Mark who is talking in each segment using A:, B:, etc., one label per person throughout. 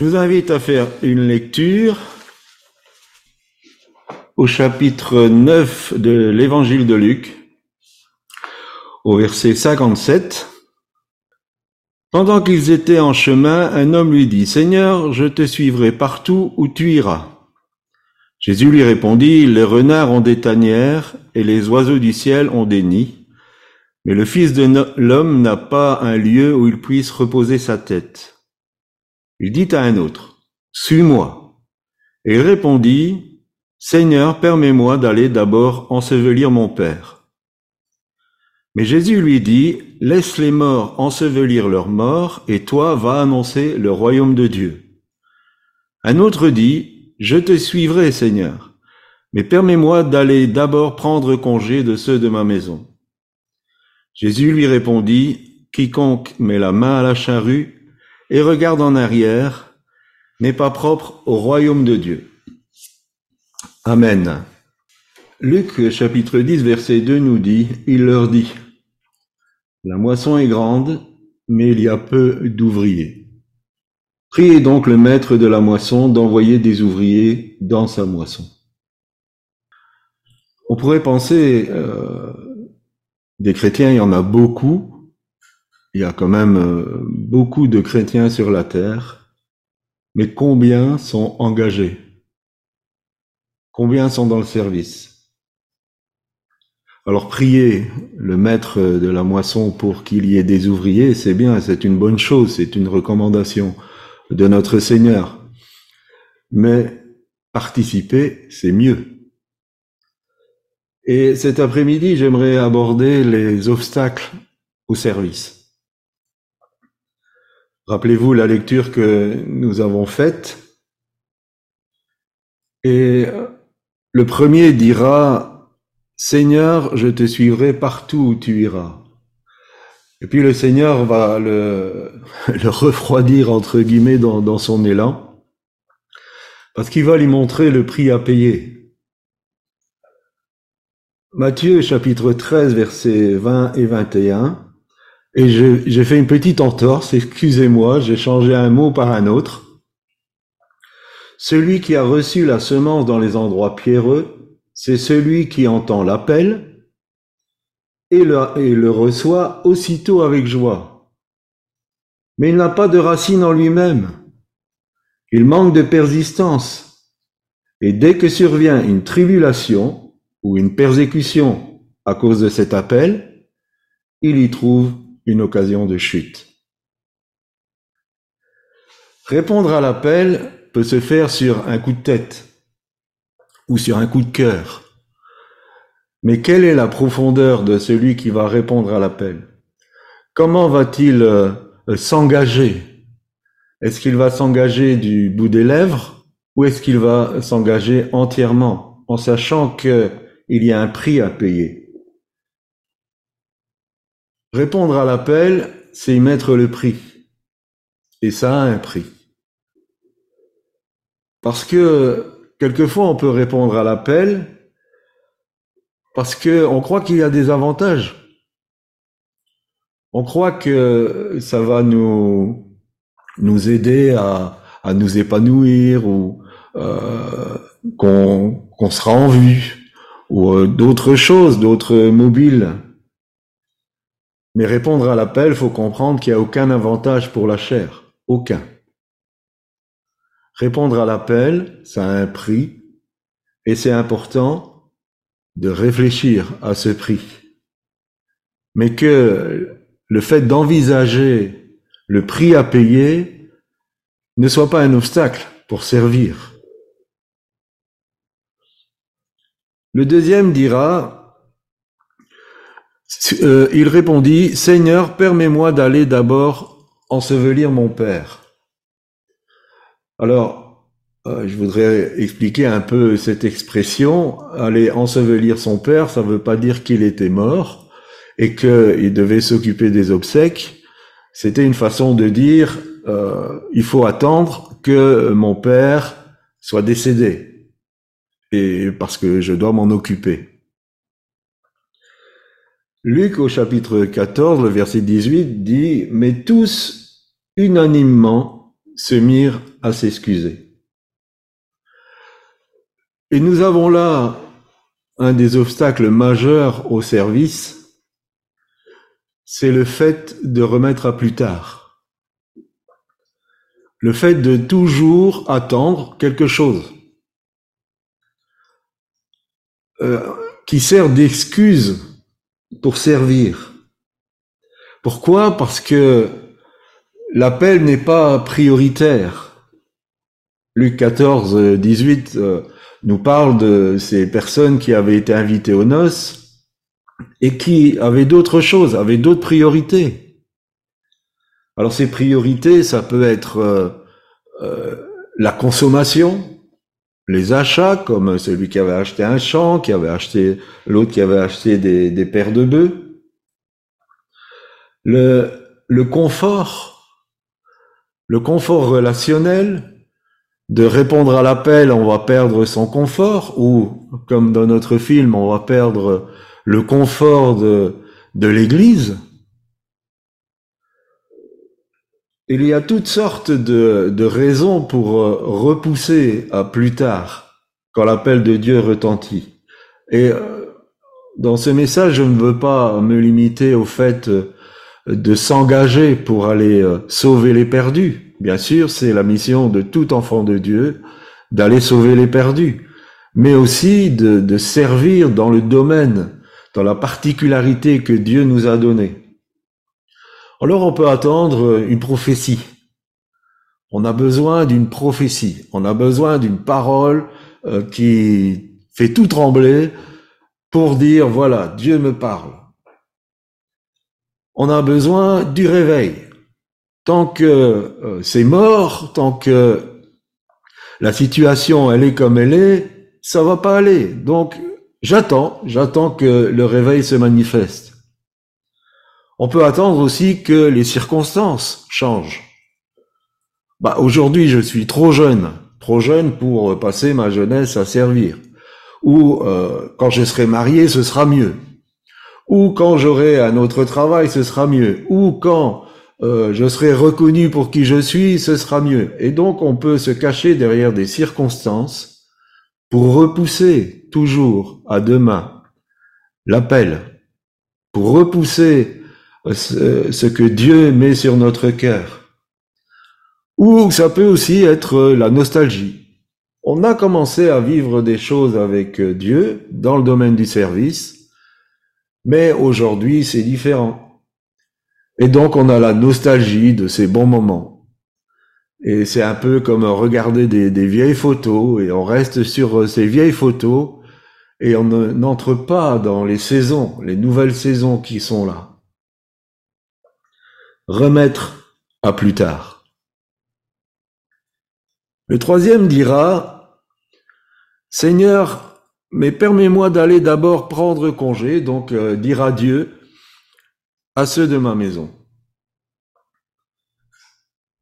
A: Je vous invite à faire une lecture au chapitre 9 de l'évangile de Luc, au verset 57. Pendant qu'ils étaient en chemin, un homme lui dit, Seigneur, je te suivrai partout où tu iras. Jésus lui répondit, Les renards ont des tanières et les oiseaux du ciel ont des nids, mais le Fils de l'homme n'a pas un lieu où il puisse reposer sa tête. Il dit à un autre, Suis-moi. Et il répondit, Seigneur, permets-moi d'aller d'abord ensevelir mon Père. Mais Jésus lui dit, Laisse les morts ensevelir leurs morts, et toi va annoncer le royaume de Dieu. Un autre dit, Je te suivrai, Seigneur, mais permets-moi d'aller d'abord prendre congé de ceux de ma maison. Jésus lui répondit, Quiconque met la main à la charrue et regarde en arrière n'est pas propre au royaume de Dieu. Amen. Luc chapitre 10 verset 2 nous dit, il leur dit, la moisson est grande, mais il y a peu d'ouvriers. Priez donc le maître de la moisson d'envoyer des ouvriers dans sa moisson. On pourrait penser, euh, des chrétiens, il y en a beaucoup, il y a quand même euh, beaucoup de chrétiens sur la terre, mais combien sont engagés? Combien sont dans le service? Alors prier le maître de la moisson pour qu'il y ait des ouvriers, c'est bien, c'est une bonne chose, c'est une recommandation de notre Seigneur. Mais participer, c'est mieux. Et cet après-midi, j'aimerais aborder les obstacles au service. Rappelez-vous la lecture que nous avons faite. Et le premier dira, Seigneur, je te suivrai partout où tu iras. Et puis le Seigneur va le, le refroidir, entre guillemets, dans, dans son élan, parce qu'il va lui montrer le prix à payer. Matthieu chapitre 13, versets 20 et 21. Et j'ai fait une petite entorse, excusez-moi, j'ai changé un mot par un autre. Celui qui a reçu la semence dans les endroits pierreux, c'est celui qui entend l'appel et le, et le reçoit aussitôt avec joie. Mais il n'a pas de racine en lui-même. Il manque de persistance. Et dès que survient une tribulation ou une persécution à cause de cet appel, il y trouve une occasion de chute. Répondre à l'appel peut se faire sur un coup de tête ou sur un coup de cœur. Mais quelle est la profondeur de celui qui va répondre à l'appel? Comment va-t-il euh, s'engager? Est-ce qu'il va s'engager du bout des lèvres ou est-ce qu'il va s'engager entièrement en sachant qu'il y a un prix à payer? Répondre à l'appel, c'est y mettre le prix. Et ça a un prix. Parce que quelquefois on peut répondre à l'appel parce qu'on croit qu'il y a des avantages. On croit que ça va nous, aider à, à nous épanouir ou euh, qu'on sera en vue ou euh, d'autres choses, d'autres mobiles. Mais répondre à l'appel, faut comprendre qu'il n'y a aucun avantage pour la chair. Aucun. Répondre à l'appel, ça a un prix, et c'est important de réfléchir à ce prix. Mais que le fait d'envisager le prix à payer ne soit pas un obstacle pour servir. Le deuxième dira, euh, il répondit, Seigneur, permets-moi d'aller d'abord ensevelir mon Père. Alors, euh, je voudrais expliquer un peu cette expression. Aller ensevelir son Père, ça ne veut pas dire qu'il était mort et qu'il devait s'occuper des obsèques. C'était une façon de dire, euh, il faut attendre que mon Père soit décédé et parce que je dois m'en occuper. Luc au chapitre 14, le verset 18 dit, Mais tous unanimement se mirent à s'excuser. Et nous avons là un des obstacles majeurs au service, c'est le fait de remettre à plus tard. Le fait de toujours attendre quelque chose euh, qui sert d'excuse pour servir. Pourquoi? Parce que l'appel n'est pas prioritaire. Luc 14, 18 euh, nous parle de ces personnes qui avaient été invitées aux noces et qui avaient d'autres choses, avaient d'autres priorités. Alors ces priorités, ça peut être euh, euh, la consommation, les achats, comme celui qui avait acheté un champ, qui avait acheté l'autre qui avait acheté des, des paires de bœufs. Le, le confort, le confort relationnel, de répondre à l'appel, on va perdre son confort, ou comme dans notre film, on va perdre le confort de, de l'Église. Il y a toutes sortes de, raisons pour euh, repousser à plus tard, quand l'appel de Dieu retentit. Et euh, dans ce message, je ne veux pas me limiter au fait euh, de s'engager pour aller sauver les perdus. Bien sûr, c'est la mission de tout enfant de Dieu d'aller sauver les perdus, mais aussi de, de servir dans le domaine, dans la particularité que Dieu nous a donnée. Alors on peut attendre une prophétie. On a besoin d'une prophétie. On a besoin d'une parole euh, qui fait tout trembler pour dire, voilà, Dieu me parle. On a besoin du réveil. Tant que euh, c'est mort, tant que la situation, elle est comme elle est, ça va pas aller. Donc, j'attends, j'attends que le réveil se manifeste. On peut attendre aussi que les circonstances changent. Bah, aujourd'hui, je suis trop jeune, trop jeune pour passer ma jeunesse à servir. Ou euh, quand je serai marié, ce sera mieux. Ou quand j'aurai un autre travail, ce sera mieux. Ou quand euh, je serai reconnu pour qui je suis, ce sera mieux. Et donc, on peut se cacher derrière des circonstances pour repousser toujours à demain l'appel, pour repousser ce que Dieu met sur notre cœur. Ou ça peut aussi être la nostalgie. On a commencé à vivre des choses avec Dieu dans le domaine du service, mais aujourd'hui c'est différent. Et donc on a la nostalgie de ces bons moments. Et c'est un peu comme regarder des, des, vieilles photos et on reste sur ces vieilles photos et on n'entre pas dans les saisons, les nouvelles saisons qui sont là remettre à plus tard. Le troisième dira, Seigneur, mais permets-moi d'aller d'abord prendre congé, donc euh, dire adieu à ceux de ma maison.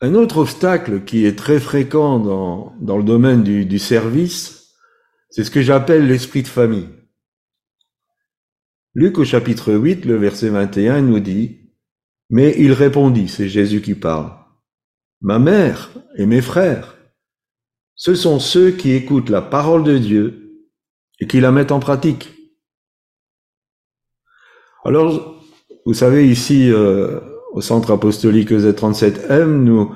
A: Un autre obstacle qui est très fréquent dans, le domaine du, du service, c'est ce que j'appelle l'esprit de famille. Luc au chapitre 8, le verset 21 nous dit, mais il répondit, c'est Jésus qui parle, Ma mère et mes frères, ce sont ceux qui écoutent la parole de Dieu et qui la mettent en pratique. Alors, vous savez, ici, euh, au Centre apostolique Z37M, nous,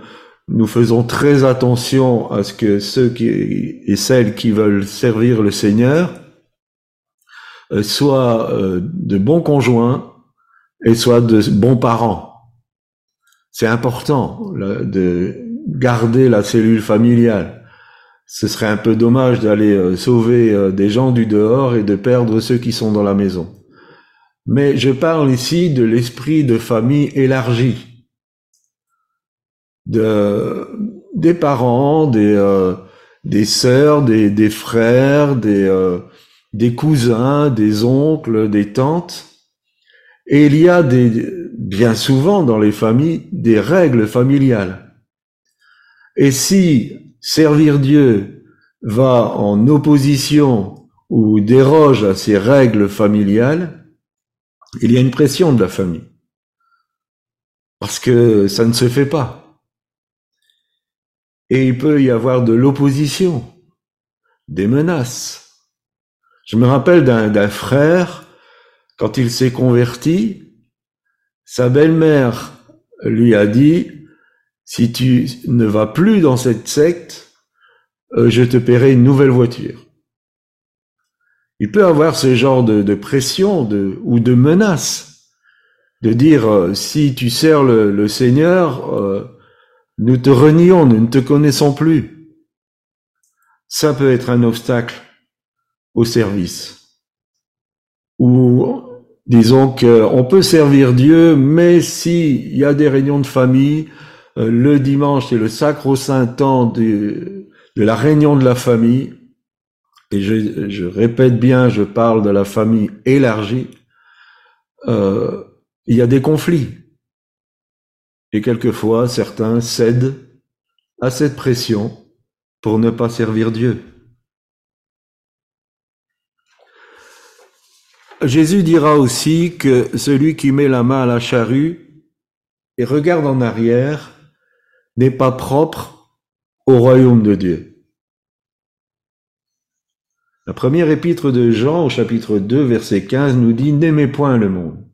A: nous faisons très attention à ce que ceux et celles qui veulent servir le Seigneur euh, soient euh, de bons conjoints, et soient de bons parents. C'est important de garder la cellule familiale. Ce serait un peu dommage d'aller euh, sauver euh, des gens du dehors et de perdre ceux qui sont dans la maison. Mais je parle ici de l'esprit de famille élargi, de, des parents, des, euh, des sœurs, des, des frères, des, des cousins, des oncles, des tantes, et il y a des, bien souvent dans les familles des règles familiales. Et si servir Dieu va en opposition ou déroge à ces règles familiales, il y a une pression de la famille. Parce que ça ne se fait pas. Et il peut y avoir de l'opposition, des menaces. Je me rappelle d'un frère, quand il s'est converti, sa belle-mère lui a dit, si tu ne vas plus dans cette secte, euh, je te paierai une nouvelle voiture. Il peut avoir ce genre de, pression ou de menace, de dire euh, si tu sers le, Seigneur, euh, nous te renions, nous ne te connaissons plus. Ça peut être un obstacle au service. Disons qu'on peut servir Dieu, mais s'il y a des réunions de famille, euh, le dimanche c'est le sacro-saint temps de, de la réunion de la famille, et je, je, répète bien, je parle de la famille élargie, euh, il y a des conflits. Et quelquefois, certains cèdent à cette pression pour ne pas servir Dieu. Jésus dira aussi que celui qui met la main à la charrue et regarde en arrière n'est pas propre au royaume de Dieu. La première épître de Jean au chapitre 2 verset 15 nous dit N'aimez point le monde,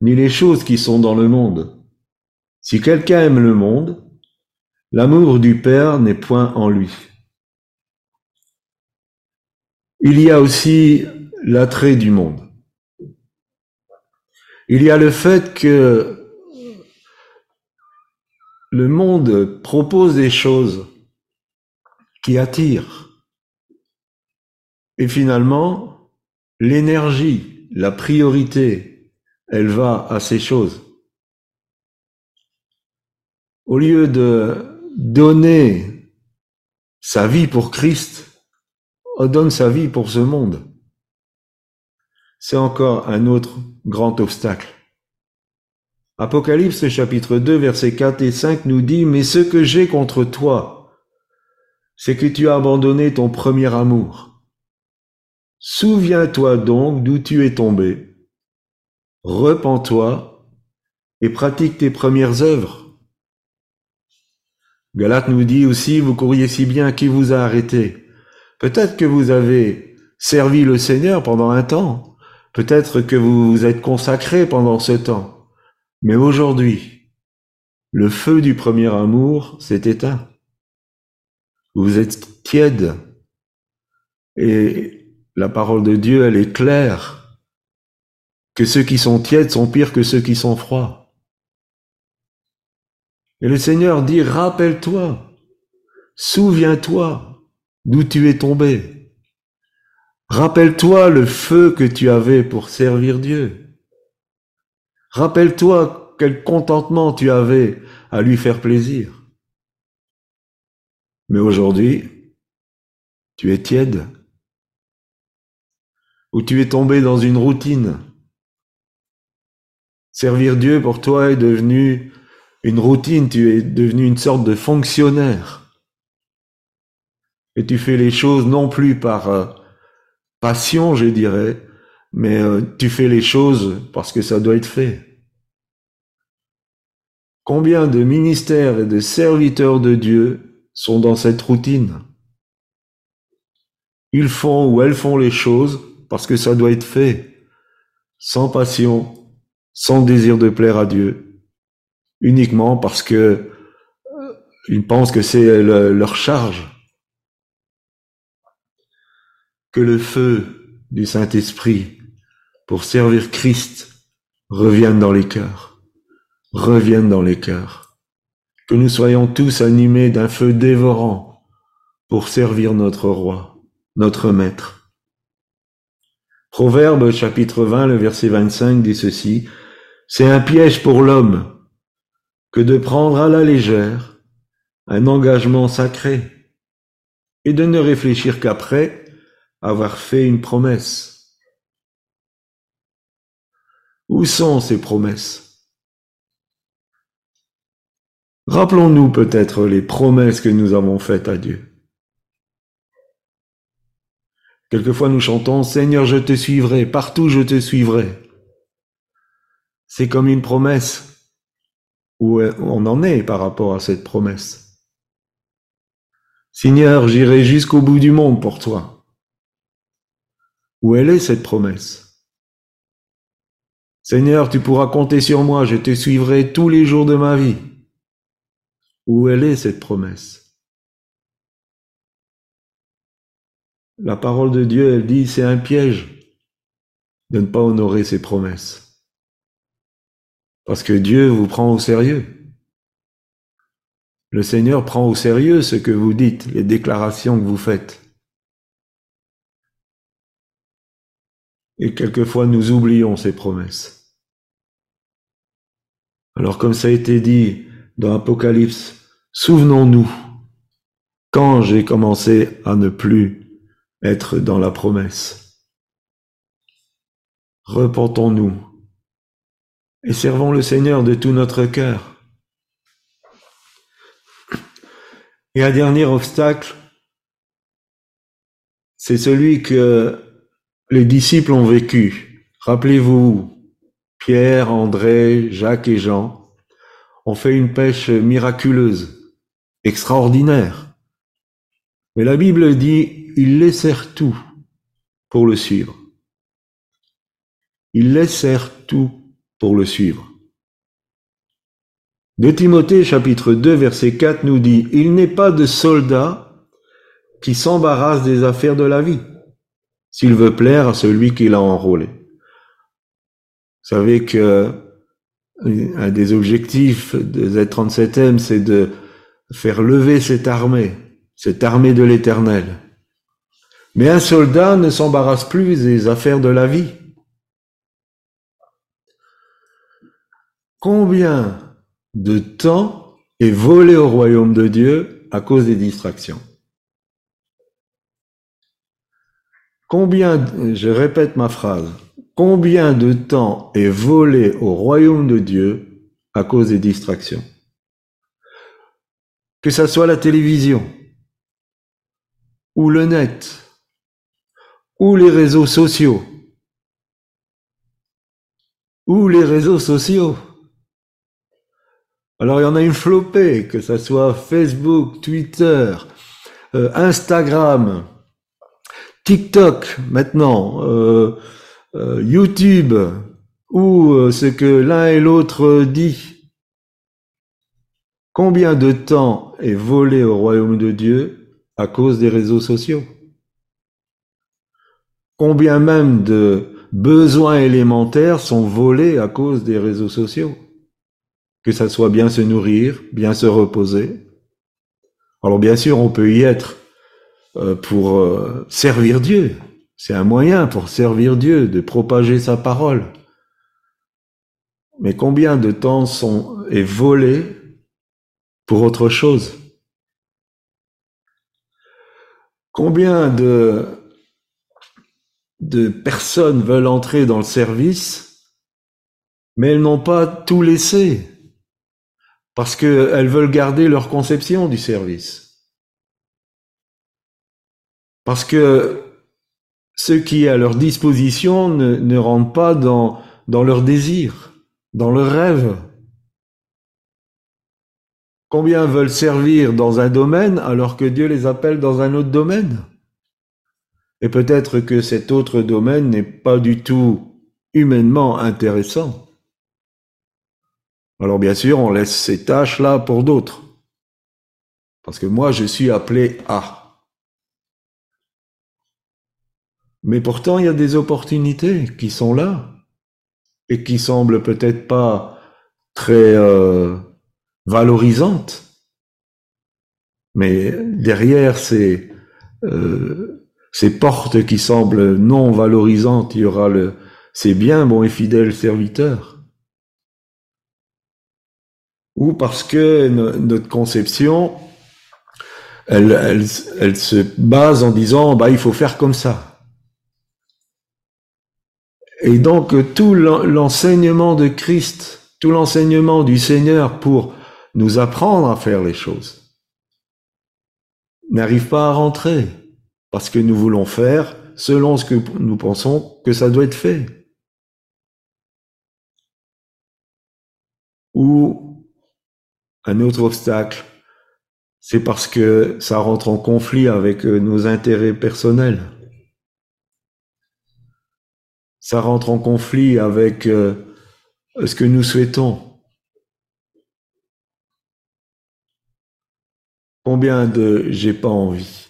A: ni les choses qui sont dans le monde. Si quelqu'un aime le monde, l'amour du Père n'est point en lui. Il y a aussi l'attrait du monde. Il y a le fait que le monde propose des choses qui attirent et finalement, l'énergie, la priorité, elle va à ces choses. Au lieu de donner sa vie pour Christ, on donne sa vie pour ce monde. C'est encore un autre grand obstacle. Apocalypse chapitre 2 versets 4 et 5 nous dit, Mais ce que j'ai contre toi, c'est que tu as abandonné ton premier amour. Souviens-toi donc d'où tu es tombé. Repens-toi et pratique tes premières œuvres. Galate nous dit aussi, vous courriez si bien, qui vous a arrêté? Peut-être que vous avez servi le Seigneur pendant un temps. Peut-être que vous vous êtes consacré pendant ce temps. Mais aujourd'hui, le feu du premier amour s'est éteint. Vous êtes tiède. Et la parole de Dieu, elle est claire, que ceux qui sont tièdes sont pires que ceux qui sont froids. Et le Seigneur dit, rappelle-toi, souviens-toi d'où tu es tombé. Rappelle-toi le feu que tu avais pour servir Dieu. Rappelle-toi quel contentement tu avais à lui faire plaisir. Mais aujourd'hui, tu es tiède où tu es tombé dans une routine. Servir Dieu pour toi est devenu une routine, tu es devenu une sorte de fonctionnaire. Et tu fais les choses non plus par euh, passion, je dirais, mais euh, tu fais les choses parce que ça doit être fait. Combien de ministères et de serviteurs de Dieu sont dans cette routine? Ils font ou elles font les choses parce que ça doit être fait sans passion, sans désir de plaire à Dieu, uniquement parce que euh, ils pensent que c'est leur charge. Que le feu du Saint-Esprit pour servir Christ revienne dans les cœurs, revienne dans les cœurs. Que nous soyons tous animés d'un feu dévorant pour servir notre roi, notre maître. Proverbe chapitre 20, le verset 25 dit ceci, C'est un piège pour l'homme que de prendre à la légère un engagement sacré et de ne réfléchir qu'après avoir fait une promesse. Où sont ces promesses? Rappelons-nous peut-être les promesses que nous avons faites à Dieu. Quelquefois nous chantons Seigneur, je te suivrai, partout je te suivrai. C'est comme une promesse. Où on en est par rapport à cette promesse? Seigneur, j'irai jusqu'au bout du monde pour toi. Où elle est cette promesse? Seigneur, tu pourras compter sur moi, je te suivrai tous les jours de ma vie. Où elle est cette promesse? La parole de Dieu, elle dit, c'est un piège de ne pas honorer ses promesses. Parce que Dieu vous prend au sérieux. Le Seigneur prend au sérieux ce que vous dites, les déclarations que vous faites. Et quelquefois nous oublions ces promesses. Alors comme ça a été dit dans Apocalypse, souvenons-nous quand j'ai commencé à ne plus être dans la promesse. Repentons-nous et servons le Seigneur de tout notre cœur. Et un dernier obstacle, c'est celui que les disciples ont vécu. Rappelez-vous, Pierre, André, Jacques et Jean ont fait une pêche miraculeuse, extraordinaire. Mais la Bible dit, ils laissèrent tout pour le suivre. Ils laissèrent tout pour le suivre. De Timothée chapitre 2 verset 4 nous dit, Il n'est pas de soldat qui s'embarrasse des affaires de la vie, s'il veut plaire à celui qui l'a enrôlé. Vous savez que un des objectifs de Z37M, c'est de faire lever cette armée, cette armée de l'éternel. Mais un soldat ne s'embarrasse plus des affaires de la vie. Combien de temps est volé au royaume de Dieu à cause des distractions? Combien, je répète ma phrase, combien de temps est volé au royaume de Dieu à cause des distractions? Que ce soit la télévision, ou le net, ou les réseaux sociaux, ou les réseaux sociaux. Alors il y en a une flopée, que ce soit Facebook, Twitter, euh, Instagram, TikTok maintenant, euh, euh, YouTube, ou ce que l'un et l'autre dit. Combien de temps est volé au royaume de Dieu à cause des réseaux sociaux? Combien même de besoins élémentaires sont volés à cause des réseaux sociaux? Que ça soit bien se nourrir, bien se reposer. Alors bien sûr, on peut y être euh, pour euh, servir Dieu. C'est un moyen pour servir Dieu, de propager sa parole. Mais combien de temps sont, est volé pour autre chose? Combien de, de personnes veulent entrer dans le service, mais elles n'ont pas tout laissé? Parce qu'elles veulent garder leur conception du service. Parce que ce qui est à leur disposition ne, rentre pas dans, dans leur désir, dans leur rêve. Combien veulent servir dans un domaine alors que Dieu les appelle dans un autre domaine? Et peut-être que cet autre domaine n'est pas du tout humainement intéressant. Alors bien sûr, on laisse ces tâches-là pour d'autres. Parce que moi, je suis appelé à. Mais pourtant, il y a des opportunités qui sont là et qui semblent peut-être pas très euh, valorisantes. Mais derrière ces, euh, ces portes qui semblent non valorisantes, il y aura le, ces biens, bons et fidèles serviteurs ou parce que notre conception, elle, elle, elle, se base en disant, bah, il faut faire comme ça. Et donc, tout l'enseignement de Christ, tout l'enseignement du Seigneur pour nous apprendre à faire les choses, n'arrive pas à rentrer, parce que nous voulons faire selon ce que nous pensons que ça doit être fait. Ou un autre obstacle, c'est parce que ça rentre en conflit avec euh, nos intérêts personnels. Ça rentre en conflit avec euh, ce que nous souhaitons. Combien de j'ai pas envie?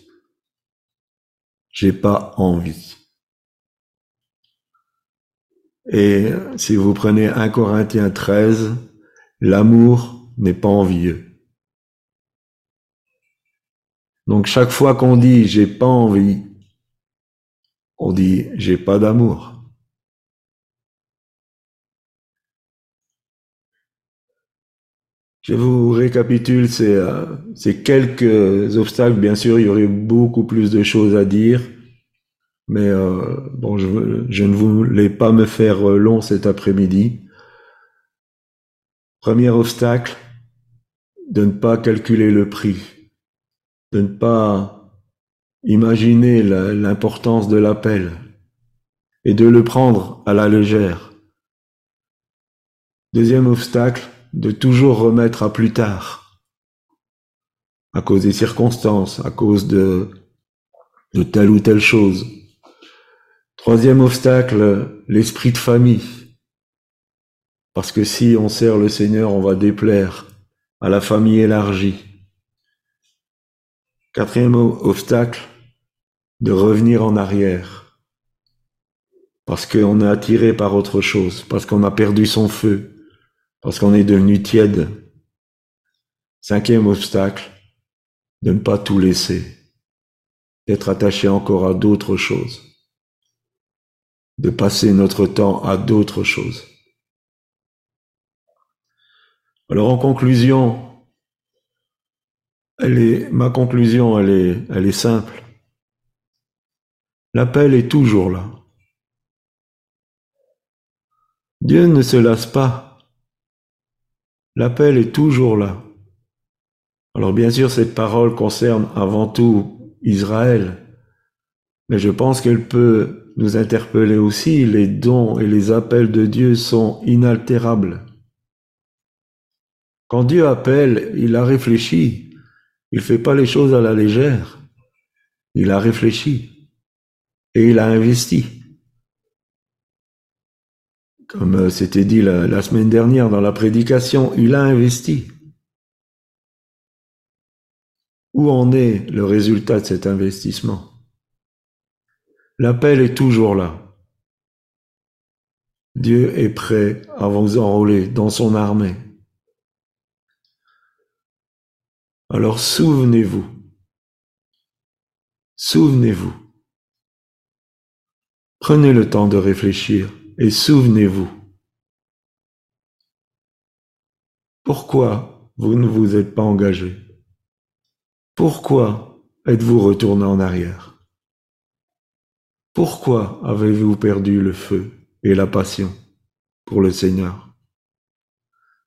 A: J'ai pas envie. Et si vous prenez 1 Corinthiens 13, l'amour n'est pas envieux. Donc chaque fois qu'on dit j'ai pas envie, on dit j'ai pas d'amour. Je vous récapitule ces, euh, quelques obstacles. Bien sûr, il y aurait beaucoup plus de choses à dire, mais euh, bon, je, ne voulais pas me faire long cet après-midi. Premier obstacle, de ne pas calculer le prix de ne pas imaginer l'importance de l'appel et de le prendre à la légère. Deuxième obstacle, de toujours remettre à plus tard, à cause des circonstances, à cause de, de telle ou telle chose. Troisième obstacle, l'esprit de famille. Parce que si on sert le Seigneur, on va déplaire à la famille élargie. Quatrième obstacle, de revenir en arrière. Parce qu'on est attiré par autre chose, parce qu'on a perdu son feu, parce qu'on est devenu tiède. Cinquième obstacle, de ne pas tout laisser, d'être attaché encore à d'autres choses, de passer notre temps à d'autres choses. Alors en conclusion, elle est, ma conclusion, elle est, elle est simple. L'appel est toujours là. Dieu ne se lasse pas. L'appel est toujours là. Alors bien sûr, cette parole concerne avant tout Israël, mais je pense qu'elle peut nous interpeller aussi. Les dons et les appels de Dieu sont inaltérables. Quand Dieu appelle, il a réfléchi. Il fait pas les choses à la légère. Il a réfléchi et il a investi. Comme euh, c'était dit la, semaine dernière dans la prédication, il a investi. Où en est le résultat de cet investissement? L'appel est toujours là. Dieu est prêt à vous enrôler dans son armée. Alors souvenez-vous, souvenez-vous, prenez le temps de réfléchir et souvenez-vous. Pourquoi vous ne vous êtes pas engagé? Pourquoi êtes-vous retourné en arrière? Pourquoi avez-vous perdu le feu et la passion pour le Seigneur?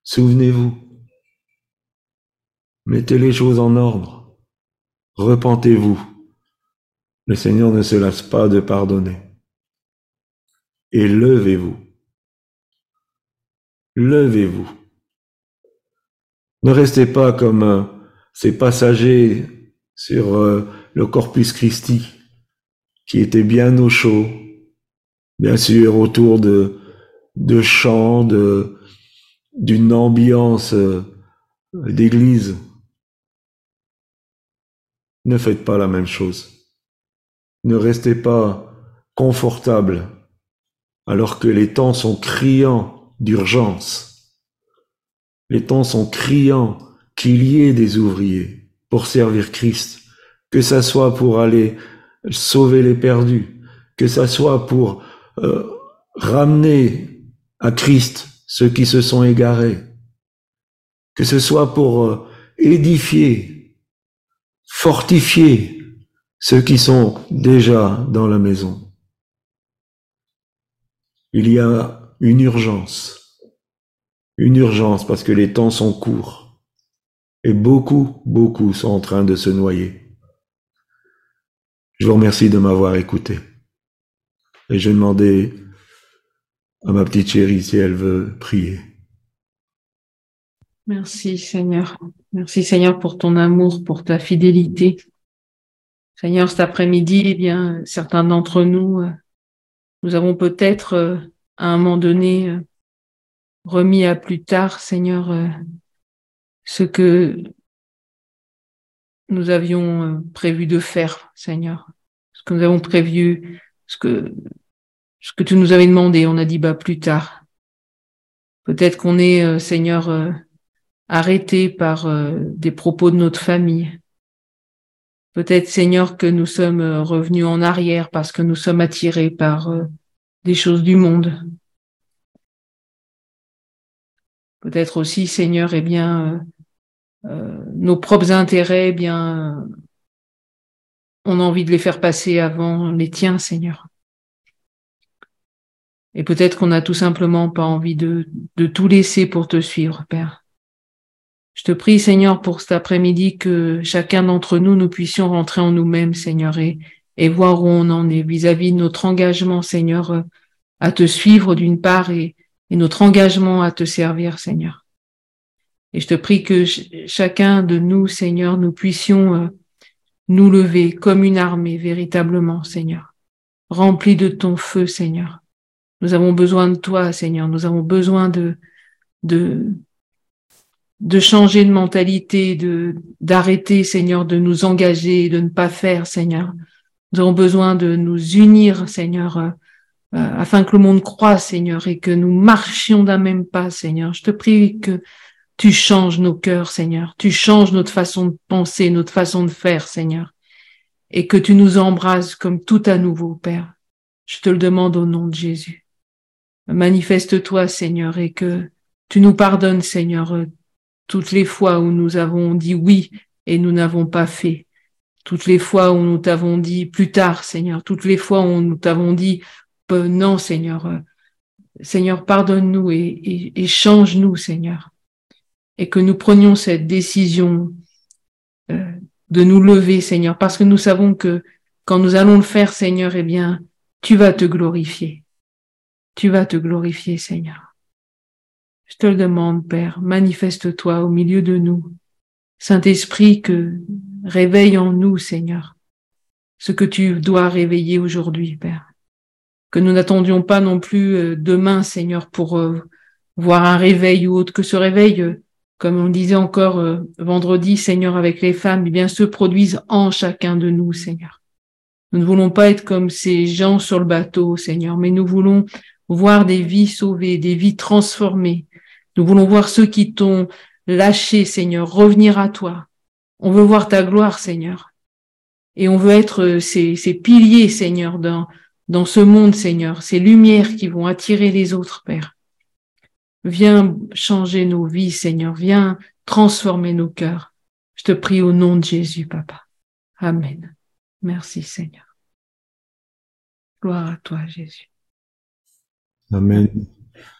A: Souvenez-vous. Mettez les choses en ordre. Repentez-vous. Le Seigneur ne se lasse pas de pardonner. Et levez-vous. Levez-vous. Ne restez pas comme euh, ces passagers sur euh, le Corpus Christi qui étaient bien au chaud, bien sûr autour de, de chants, d'une ambiance euh, d'église ne faites pas la même chose. Ne restez pas confortable alors que les temps sont criants d'urgence. Les temps sont criants qu'il y ait des ouvriers pour servir Christ, que ça soit pour aller sauver les perdus, que ça soit pour euh, ramener à Christ ceux qui se sont égarés, que ce soit pour euh, édifier fortifier ceux qui sont déjà dans la maison. Il y a une urgence, une urgence parce que les temps sont courts et beaucoup, beaucoup sont en train de se noyer. Je vous remercie de m'avoir écouté et je demandais à ma petite chérie si elle veut prier.
B: Merci Seigneur. Merci Seigneur pour ton amour, pour ta fidélité. Seigneur, cet après-midi, eh bien, certains d'entre nous, euh, nous avons peut-être euh, à un moment donné euh, remis à plus tard, Seigneur, ce que nous avions prévu de faire, Seigneur. Ce que nous avons prévu, ce que, ce que tu nous avais demandé, on a dit, bah, plus tard. Peut-être qu'on est, Seigneur, arrêté par des propos de notre famille. Peut-être, Seigneur, que nous sommes euh, revenus en arrière parce que nous sommes attirés par euh, des choses du monde. Peut-être aussi, Seigneur, eh bien, euh, nos propres intérêts, eh bien, on a envie de les faire passer avant les tiens, Seigneur. Et peut-être qu'on n'a tout simplement pas envie de, de tout laisser pour te suivre, Père. Je te prie, Seigneur, pour cet après-midi que chacun d'entre nous, nous puissions rentrer en nous-mêmes, Seigneur, et, voir où on en est vis-à-vis de notre engagement, Seigneur, à te suivre d'une part et, notre engagement à te servir, Seigneur. Et je te prie que chacun de nous, Seigneur, nous puissions euh, nous lever comme une armée véritablement, Seigneur, remplie de ton feu, Seigneur. Nous avons besoin de toi, Seigneur. Nous avons besoin de, de, de changer de mentalité, de d'arrêter, Seigneur, de nous engager, de ne pas faire, Seigneur. Nous avons besoin de nous unir, Seigneur, euh, euh, afin que le monde croit, Seigneur, et que nous marchions d'un même pas, Seigneur. Je te prie que tu changes nos cœurs, Seigneur. Tu changes notre façon de penser, notre façon de faire, Seigneur. Et que tu nous embrasses comme tout à nouveau, Père. Je te le demande au nom de Jésus. Manifeste-toi, Seigneur, et que tu nous pardonnes, Seigneur, toutes les fois où nous avons dit oui et nous n'avons pas fait, toutes les fois où nous t'avons dit plus tard, Seigneur, toutes les fois où nous t'avons dit euh, non, Seigneur, euh, Seigneur, pardonne-nous et, change-nous, Seigneur, et que nous prenions cette décision euh, de nous lever, Seigneur, parce que nous savons que quand nous allons le faire, Seigneur, eh bien, tu vas te glorifier. Tu vas te glorifier, Seigneur. Je te le demande, Père, manifeste-toi au milieu de nous. Saint-Esprit, que réveille en nous, Seigneur, ce que tu dois réveiller aujourd'hui, Père. Que nous n'attendions pas non plus euh, demain, Seigneur, pour euh, voir un réveil ou autre, que ce réveil, euh, comme on disait encore vendredi, Seigneur, avec les femmes, eh bien, se produise en chacun de nous, Seigneur. Nous ne voulons pas être comme ces gens sur le bateau, Seigneur, mais nous voulons voir des vies sauvées, des vies transformées, nous voulons voir ceux qui t'ont lâché, Seigneur, revenir à toi. On veut voir ta gloire, Seigneur. Et on veut être ces, ces piliers, Seigneur, dans, dans ce monde, Seigneur, ces lumières qui vont attirer les autres, Père. Viens changer nos vies, Seigneur. Viens transformer nos cœurs. Je te prie au nom de Jésus, Papa. Amen. Merci, Seigneur. Gloire à toi, Jésus.
A: Amen.